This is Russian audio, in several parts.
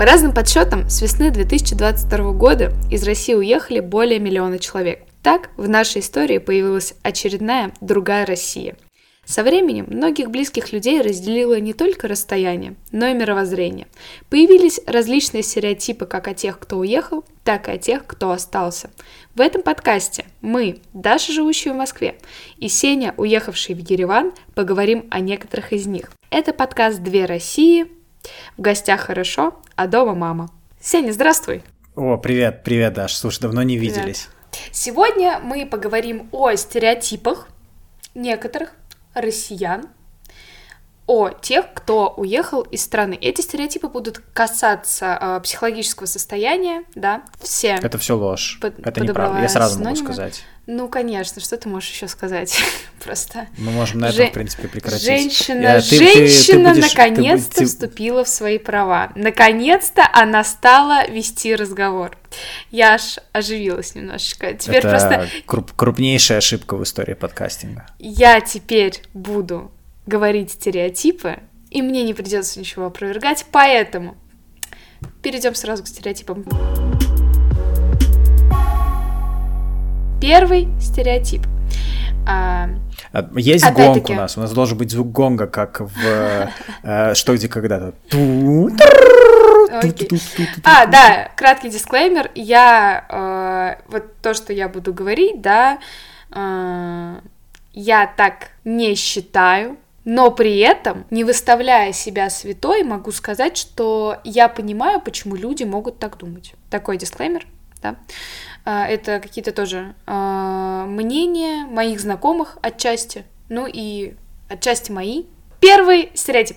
По разным подсчетам, с весны 2022 года из России уехали более миллиона человек. Так, в нашей истории появилась очередная другая Россия. Со временем многих близких людей разделило не только расстояние, но и мировоззрение. Появились различные стереотипы как о тех, кто уехал, так и о тех, кто остался. В этом подкасте мы, Даша, живущая в Москве, и Сеня, уехавший в Ереван, поговорим о некоторых из них. Это подкаст «Две России», в гостях хорошо, а дома мама. Сеня, здравствуй. О, привет, привет, Даш. Слушай, давно не Привет. виделись. Сегодня мы поговорим о стереотипах некоторых россиян, о тех, кто уехал из страны. Эти стереотипы будут касаться э, психологического состояния, да, все. Это все ложь. Под- Это неправда. Я сразу могу синонимы. сказать. Ну, конечно, что ты можешь еще сказать? Просто. Мы можем на Же- этом, в принципе, прекратить. Женщина, Я- ты- ты- ты женщина ты наконец-то будешь- вступила в свои права. Наконец-то она стала вести разговор. Я аж оживилась немножечко. Теперь Это просто круп- крупнейшая ошибка в истории подкастинга. я теперь буду говорить стереотипы, и мне не придется ничего опровергать, поэтому перейдем сразу к стереотипам. Первый стереотип. А, А, Есть Опять-таки. гонг у нас. У нас должен быть звук гонга, как в э, «Что, где, когда». Ту- Окей. А, да, краткий дисклеймер. Я э, вот то, что я буду говорить, да, э, я так не считаю. Но при этом, не выставляя себя святой, могу сказать, что я понимаю, почему люди могут так думать. Такой дисклеймер, да. Э, Это какие-то тоже э, мнения моих знакомых отчасти, ну и отчасти мои. Первый стереотип.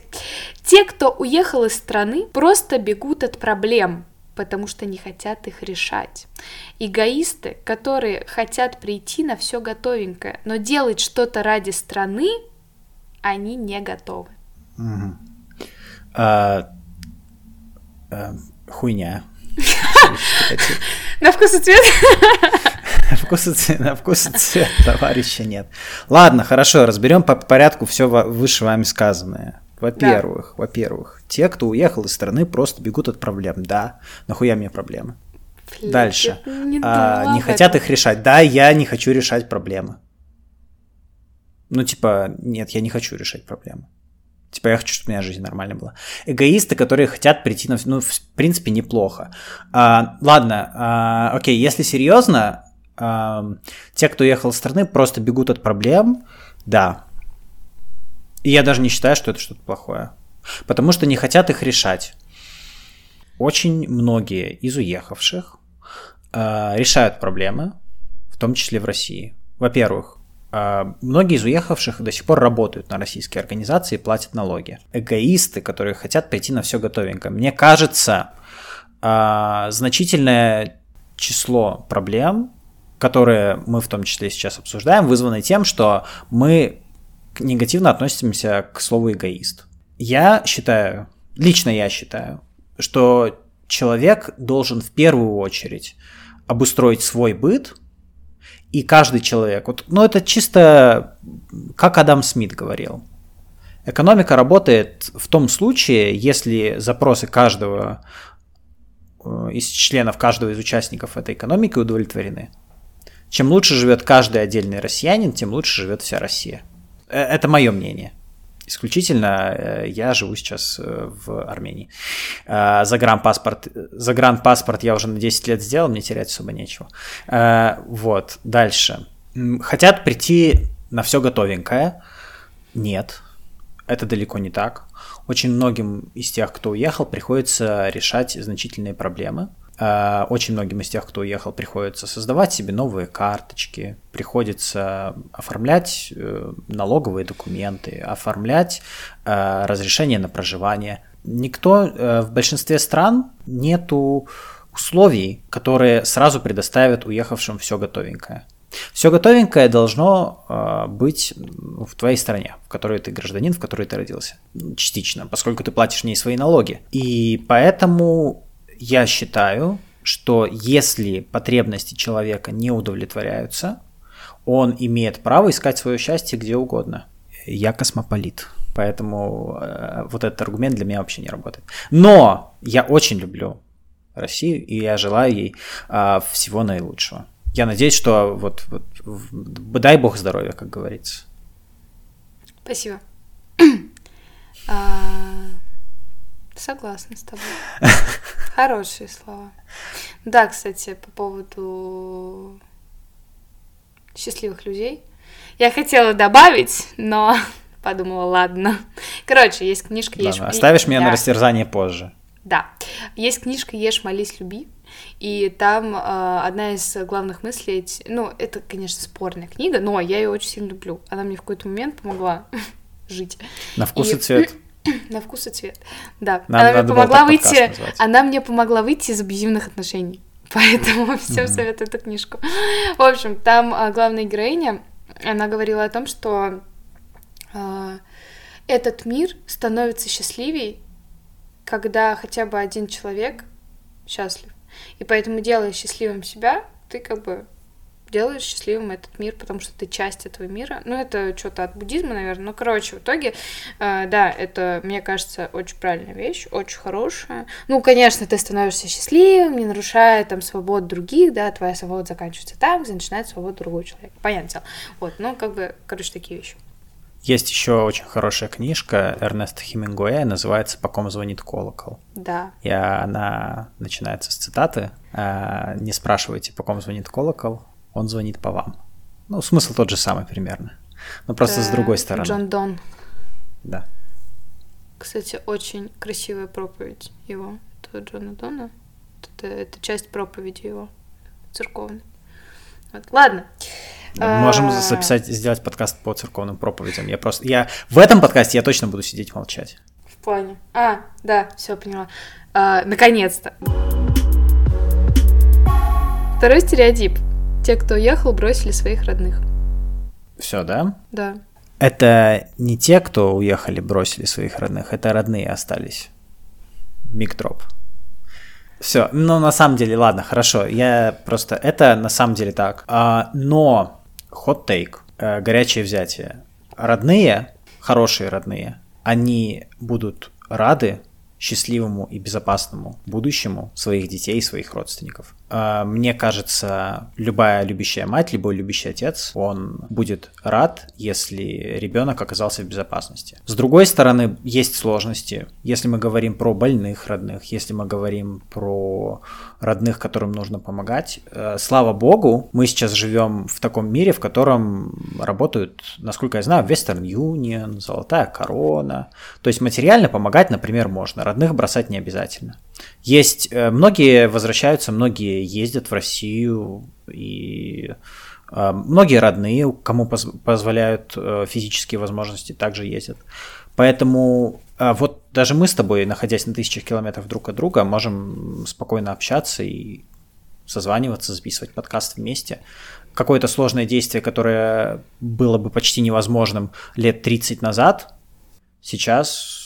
Те, кто уехал из страны, просто бегут от проблем, потому что не хотят их решать. Эгоисты, которые хотят прийти на все готовенькое, но делать что-то ради страны, они не готовы. Мгм. А, а, Хуйня. На вкус и цвет? На вкус и цвет, на вкус и цвет товарища нет. Ладно, хорошо, разберем по порядку все выше вами сказанное. Во-первых, во-первых, те, кто уехал из страны, просто бегут от проблем. Да, нахуя мне проблемы? Дальше. Не, А, не хотят их решать. Да, я не хочу решать проблемы. Ну, типа, нет, я не хочу решать проблемы. Типа, я хочу, чтобы у меня жизнь нормальная была. Эгоисты, которые хотят прийти на... Ну, в принципе, неплохо. А, ладно, а, окей, если серьезно, ам, те, кто уехал из страны, просто бегут от проблем, да. И я даже не считаю, что это что-то плохое. Потому что не хотят их решать. Очень многие из уехавших а, решают проблемы, в том числе в России. Во-первых, а, многие из уехавших до сих пор работают на российские организации и платят налоги. Эгоисты, которые хотят прийти на все готовенько. Мне кажется, а, значительное число проблем, которые мы в том числе сейчас обсуждаем, вызваны тем, что мы негативно относимся к слову эгоист. Я считаю, лично я считаю, что человек должен в первую очередь обустроить свой быт, и каждый человек, вот, ну это чисто как Адам Смит говорил. Экономика работает в том случае, если запросы каждого э, из членов, каждого из участников этой экономики удовлетворены. Чем лучше живет каждый отдельный россиянин, тем лучше живет вся Россия. Э, Это мое мнение. Исключительно э, я живу сейчас э, в Армении. Э, Загранпаспорт, загранпаспорт я уже на 10 лет сделал, мне терять особо нечего. Вот, дальше. Хотят прийти на все готовенькое? Нет, это далеко не так. Очень многим из тех, кто уехал, приходится решать значительные проблемы. Э, Очень многим из тех, кто уехал, приходится создавать себе новые карточки, приходится оформлять э, налоговые документы, оформлять э, разрешение на проживание. Никто в большинстве стран нету условий, которые сразу предоставят уехавшим все готовенькое. Все готовенькое должно быть в твоей стране, в которой ты гражданин, в которой ты родился. Частично, поскольку ты платишь в ней свои налоги. И поэтому я считаю, что если потребности человека не удовлетворяются, он имеет право искать свое счастье где угодно. Я космополит. Поэтому э, вот этот аргумент для меня вообще не работает. Но я очень люблю Россию, и я желаю ей э, всего наилучшего. Я надеюсь, что вот, вот дай бог здоровья, как говорится. Спасибо. А, согласна с тобой. Хорошие слова. Да, кстати, по поводу счастливых людей. Я хотела добавить, но подумала, ладно. Короче, есть книжка «Ешь, ладно, Оставишь меня да. на растерзание позже. Да. Есть книжка «Ешь, молись, люби», и там э, одна из главных мыслей, ну, это, конечно, спорная книга, но я ее очень сильно люблю. Она мне в какой-то момент помогла жить. На вкус и, и цвет. На вкус и цвет. Да. Нам она мне помогла выйти. Она мне помогла выйти из абьюзивных отношений. Поэтому всем mm-hmm. советую эту книжку. В общем, там а, главная героиня, она говорила о том, что а, этот мир становится счастливее, когда хотя бы один человек счастлив. И поэтому, делая счастливым себя, ты как бы делаешь счастливым этот мир, потому что ты часть этого мира. Ну, это что-то от буддизма, наверное. Ну, короче, в итоге, э, да, это, мне кажется, очень правильная вещь, очень хорошая. Ну, конечно, ты становишься счастливым, не нарушая там свобод других, да, твоя свобода заканчивается там, где начинается свобода другого человека. Понятно дело. Вот, ну, как бы, короче, такие вещи. Есть еще очень хорошая книжка Эрнеста Хемингуэя, называется «По ком звонит колокол». Да. И она начинается с цитаты «Э, «Не спрашивайте, по ком звонит колокол, он звонит по вам. Ну, смысл тот же самый примерно. Но просто Это с другой стороны. Джон Дон. Да. Кстати, очень красивая проповедь его. Это Джона Дона. Это, это часть проповеди его церковной. Вот. Ладно. Мы можем а. записать, сделать подкаст по церковным проповедям. Я просто, я в этом подкасте я точно буду сидеть молчать. В плане. А, да, все поняла. А, наконец-то. Второй стереотип. Те, кто уехал, бросили своих родных. Все, да? Да. Это не те, кто уехали, бросили своих родных, это родные остались. Мигдроп. Все, ну на самом деле, ладно, хорошо, я просто, это на самом деле так. А, но, hot take, э, горячее взятие. Родные, хорошие родные, они будут рады счастливому и безопасному будущему своих детей и своих родственников. А, мне кажется, любая любящая мать, любой любящий отец, он будет рад, если ребенок оказался в безопасности. С другой стороны, есть сложности. Если мы говорим про больных родных, если мы говорим про родных, которым нужно помогать, э, слава богу, мы сейчас живем в таком мире, в котором работают, насколько я знаю, Western Union, Золотая Корона. То есть материально помогать, например, можно, родных бросать не обязательно. Есть, э, многие возвращаются, многие ездят в Россию, и э, многие родные, кому поз позволяют э, физические возможности, также ездят. Поэтому вот даже мы с тобой, находясь на тысячах километров друг от друга, можем спокойно общаться и созваниваться, записывать подкаст вместе. Какое-то сложное действие, которое было бы почти невозможным лет 30 назад, сейчас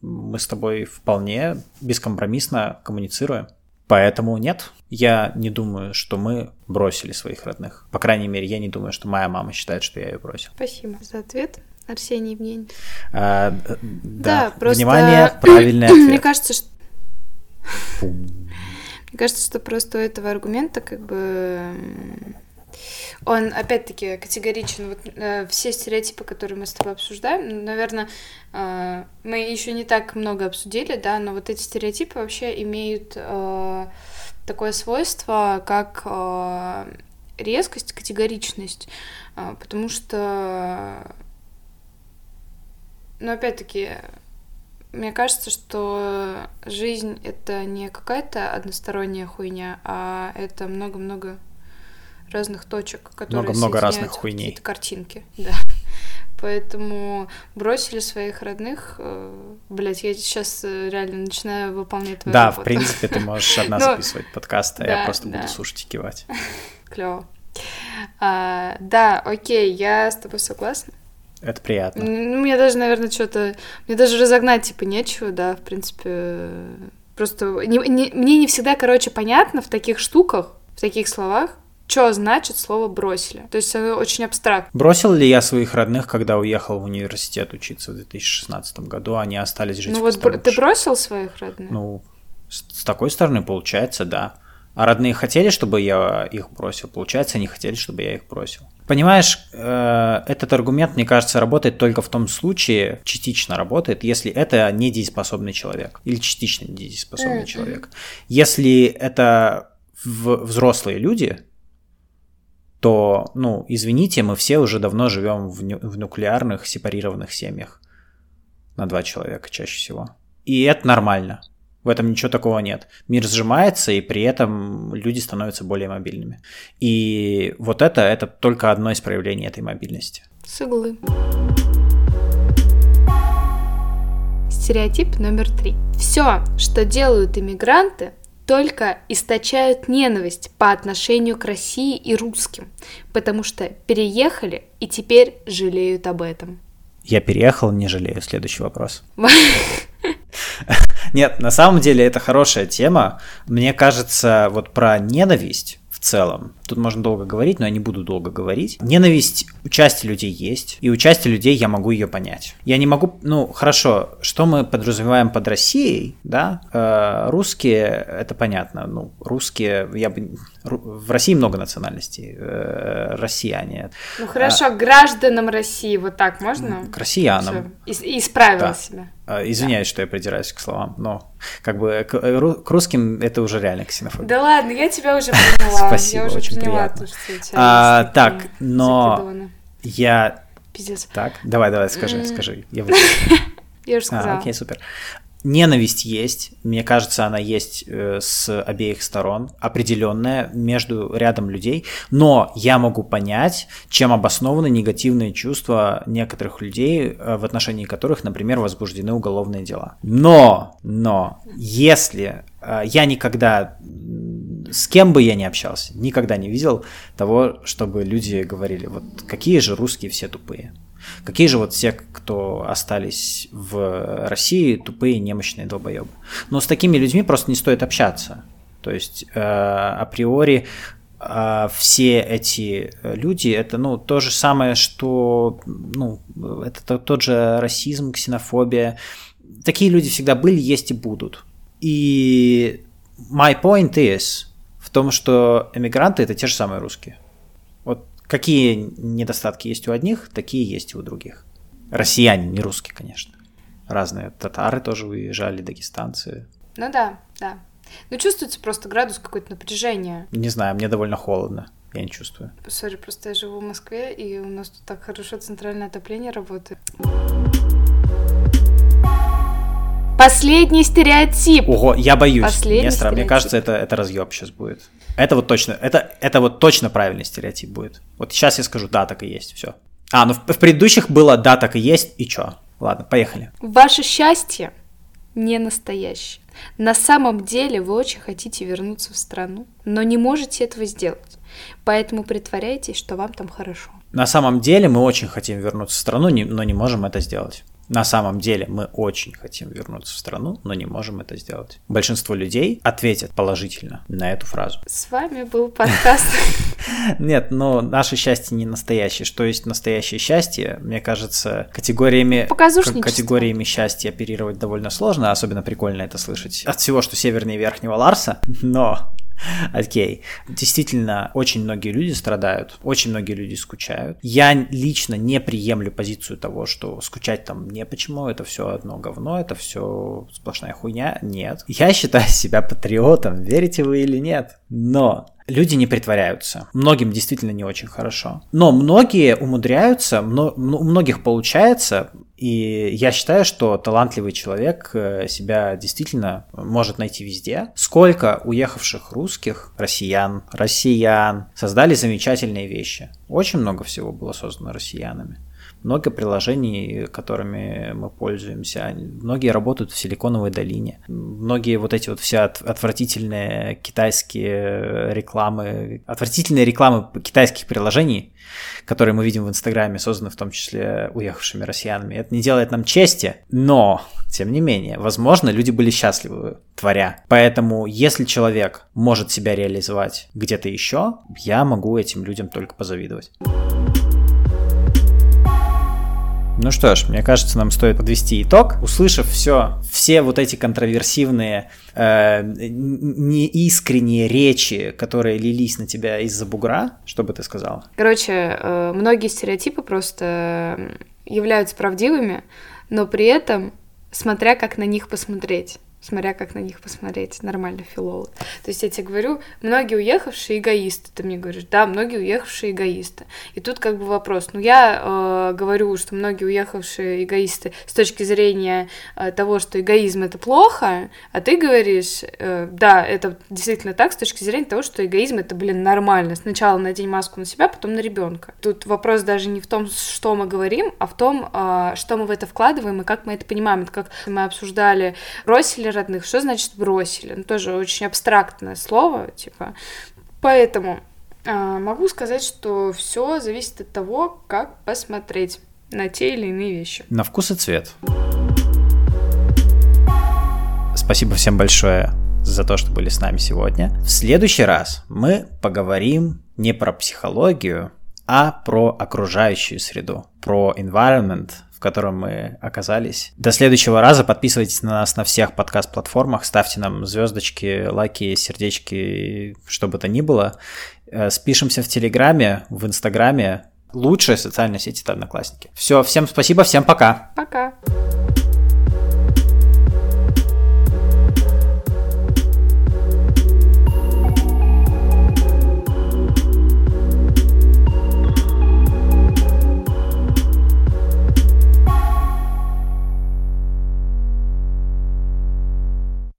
мы с тобой вполне бескомпромиссно коммуницируем. Поэтому нет, я не думаю, что мы бросили своих родных. По крайней мере, я не думаю, что моя мама считает, что я ее бросил. Спасибо за ответ, Арсений Евгений. А, да, да, просто... внимание, правильный ответ. Мне кажется, что... Мне кажется, что просто у этого аргумента как бы он, опять-таки, категоричен. Вот, э, все стереотипы, которые мы с тобой обсуждаем, наверное, э, мы еще не так много обсудили, да, но вот эти стереотипы вообще имеют э, такое свойство, как э, резкость, категоричность, э, потому что, ну, опять-таки, мне кажется, что жизнь это не какая-то односторонняя хуйня, а это много-много разных точек, которые Много-много разных хуйней. Какие-то картинки, да. Поэтому бросили своих родных. Э, Блять, я сейчас э, реально начинаю выполнять твою Да, работу. в принципе, ты можешь одна Но... записывать подкаст, а я просто буду слушать и кивать. Клево. А, да, окей, я с тобой согласна. Это приятно. Ну, мне даже, наверное, что-то... Мне даже разогнать, типа, нечего, да, в принципе. Просто не, не, мне не всегда, короче, понятно в таких штуках, в таких словах, что значит слово бросили. То есть оно очень абстрактно. Бросил ли я своих родных, когда уехал в университет учиться в 2016 году, они остались жить Ну вот бр- ты бросил своих родных? Ну, с, с такой стороны получается, да. А родные хотели, чтобы я их бросил? Получается, они хотели, чтобы я их бросил. Понимаешь, э, этот аргумент, мне кажется, работает только в том случае, частично работает, если это недееспособный человек или частично недееспособный Мгм. человек. Если это в- взрослые люди, то, ну, извините, мы все уже давно живем в, ню- в нуклеарных сепарированных семьях на два человека чаще всего. И это нормально. В этом ничего такого нет. Мир сжимается, и при этом люди становятся более мобильными. И вот это, это только одно из проявлений этой мобильности. С иглы. Стереотип номер три. Все, что делают иммигранты, только источают ненависть по отношению к России и русским, потому что переехали и теперь жалеют об этом. Я переехал, не жалею. Следующий вопрос. Нет, на самом деле это хорошая тема. Мне кажется, вот про ненависть в целом, тут можно долго говорить, но я не буду долго говорить. Ненависть у части людей есть, и у части людей я могу ее понять. Я не могу, ну хорошо, что мы подразумеваем под Россией, да? Э, русские, это понятно, ну русские, я бы в России много национальностей, э, россияне, Ну хорошо, гражданам России вот так можно? к россиянам. Всё, и- исправила Да. себя. А, Извиняюсь, что я придираюсь к словам, но как бы к, э, к русским это уже реально ксенофобия. Да ладно, я тебя уже поняла. Спасибо, я уже очень приятно. тебя А, так, но-. Я Пиздец. так, давай, давай, скажи, М. скажи. Я. Я уже А, сказала. окей, супер. Ненависть есть, мне кажется, она есть э, с обеих сторон, определенная между рядом людей, но я могу понять, чем обоснованы негативные чувства некоторых людей, э, в отношении которых, например, возбуждены уголовные дела. Но, но, если э, я никогда с кем бы я ни общался, никогда не видел того, чтобы люди говорили, вот какие же русские все тупые. Какие же вот все, кто остались в России, тупые, немощные долбоебы. Но с такими людьми просто не стоит общаться. То есть э, априори э, все эти люди это ну то же самое, что ну это то- тот же расизм, ксенофобия. Такие люди всегда были, есть и будут. И my point is в том, что эмигранты это те же самые русские. Вот какие недостатки есть у одних, такие есть и у других. Россияне, не русские, конечно. Разные. Татары тоже уезжали, дагестанцы. Ну да, да. Ну чувствуется просто градус какое-то напряжения. Не знаю, мне довольно холодно. Я не чувствую. Сори, просто я живу в Москве, и у нас тут так хорошо центральное отопление работает. Последний стереотип. Ого, я боюсь. Последний Нестор, мне стереотип. кажется, это, это разъеб сейчас будет. Это вот точно, это, это вот точно правильный стереотип будет. Вот сейчас я скажу, да, так и есть, все. А, ну в, в предыдущих было да, так и есть, и чё? Ладно, поехали. Ваше счастье не настоящее. На самом деле вы очень хотите вернуться в страну, но не можете этого сделать. Поэтому притворяйтесь, что вам там хорошо. На самом деле мы очень хотим вернуться в страну, но не можем это сделать. На самом деле мы очень хотим вернуться в страну, но не можем это сделать. Большинство людей ответят положительно на эту фразу. С вами был подкаст. Нет, но наше счастье не настоящее. Что есть настоящее счастье? Мне кажется, категориями, Показушничество. категориями счастья оперировать довольно сложно, особенно прикольно это слышать от всего, что севернее Верхнего Ларса, но Окей. Действительно, очень многие люди страдают, очень многие люди скучают. Я лично не приемлю позицию того, что скучать там не почему, это все одно говно, это все сплошная хуйня. Нет. Я считаю себя патриотом, верите вы или нет. Но люди не притворяются. Многим действительно не очень хорошо. Но многие умудряются, у многих получается, и я считаю, что талантливый человек э, себя действительно может найти везде. Сколько уехавших русских, россиян, россиян создали замечательные вещи. Очень много всего было создано россиянами. Много приложений, которыми мы пользуемся, многие работают в Силиконовой долине. Многие вот эти вот все отвратительные китайские рекламы, отвратительные рекламы китайских приложений, которые мы видим в Инстаграме, созданы в том числе уехавшими россиянами, это не делает нам чести, но, тем не менее, возможно, люди были счастливы, творя. Поэтому, если человек может себя реализовать где-то еще, я могу этим людям только позавидовать. Ну что ж, мне кажется, нам стоит подвести итог. Услышав все, все вот эти контроверсивные, э, неискренние речи, которые лились на тебя из-за бугра, что бы ты сказала? Короче, э, многие стереотипы просто являются правдивыми, но при этом смотря как на них посмотреть смотря как на них посмотреть, нормально филолог. То есть я тебе говорю, многие уехавшие эгоисты, ты мне говоришь, да, многие уехавшие эгоисты. И тут как бы вопрос, ну я э, говорю, что многие уехавшие эгоисты с точки зрения э, того, что эгоизм это плохо, а ты говоришь, э, да, это действительно так с точки зрения того, что эгоизм это, блин, нормально. Сначала надень маску на себя, потом на ребенка. Тут вопрос даже не в том, что мы говорим, а в том, э, что мы в это вкладываем и как мы это понимаем. Это как мы обсуждали, бросили родных. Что значит бросили? Ну, тоже очень абстрактное слово, типа. Поэтому а, могу сказать, что все зависит от того, как посмотреть на те или иные вещи. На вкус и цвет. Спасибо всем большое за то, что были с нами сегодня. В следующий раз мы поговорим не про психологию, а про окружающую среду, про environment, в котором мы оказались. До следующего раза подписывайтесь на нас на всех подкаст-платформах, ставьте нам звездочки, лайки, сердечки, что бы то ни было. Э, спишемся в Телеграме, в Инстаграме. Лучшая социальная сеть это Одноклассники. Все, всем спасибо, всем пока. Пока.